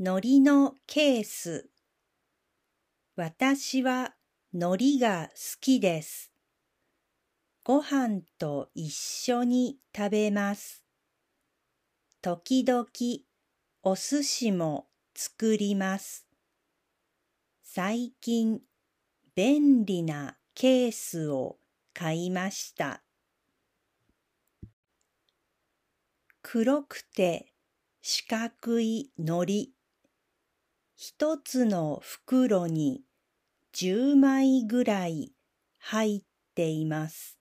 海苔のケース。私は海苔が好きです。ご飯と一緒に食べます。時々お寿司も作ります。最近便利なケースを買いました。黒くて四角い海苔。一つの袋に十枚ぐらい入っています。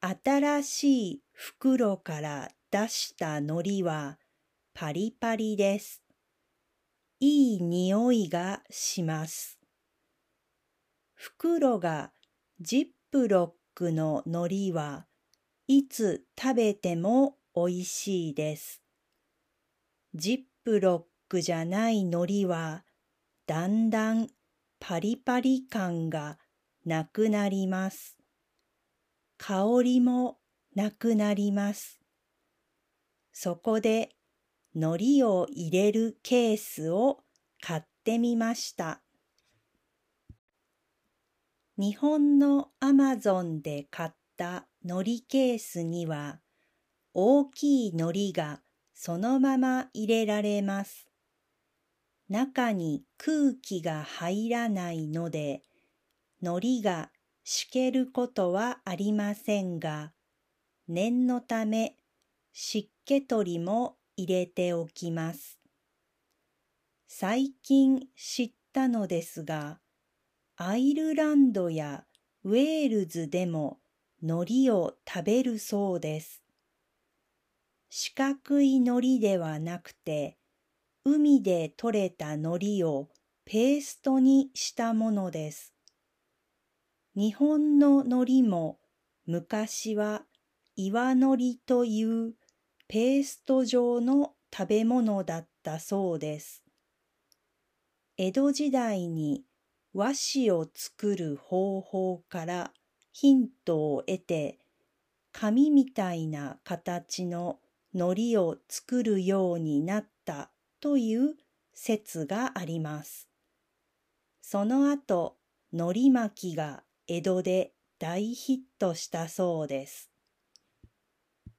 新しい袋から出した海苔はパリパリです。いい匂いがします。袋がジップロックの海苔はいつ食べてもおいしいです。ジップロックじゃない海苔はだんだんパリパリ感がなくなります。香りもなくなります。そこで海苔を入れるケースを買ってみました。日本のアマゾンで買った海苔ケースには大きい海苔がそのまま入れられます。中に空気が入らないので、海苔がしけることはありませんが、念のため湿気取りも入れておきます。最近知ったのですが、アイルランドやウェールズでも海苔を食べるそうです。四角い海苔ではなくて、海で採れた海苔をペーストにしたものです。日本の海苔も昔は岩海苔というペースト状の食べ物だったそうです。江戸時代に和紙を作る方法からヒントを得て紙みたいな形の海苔を作るようになったという説があります。その後、海苔巻きが江戸で大ヒットしたそうです。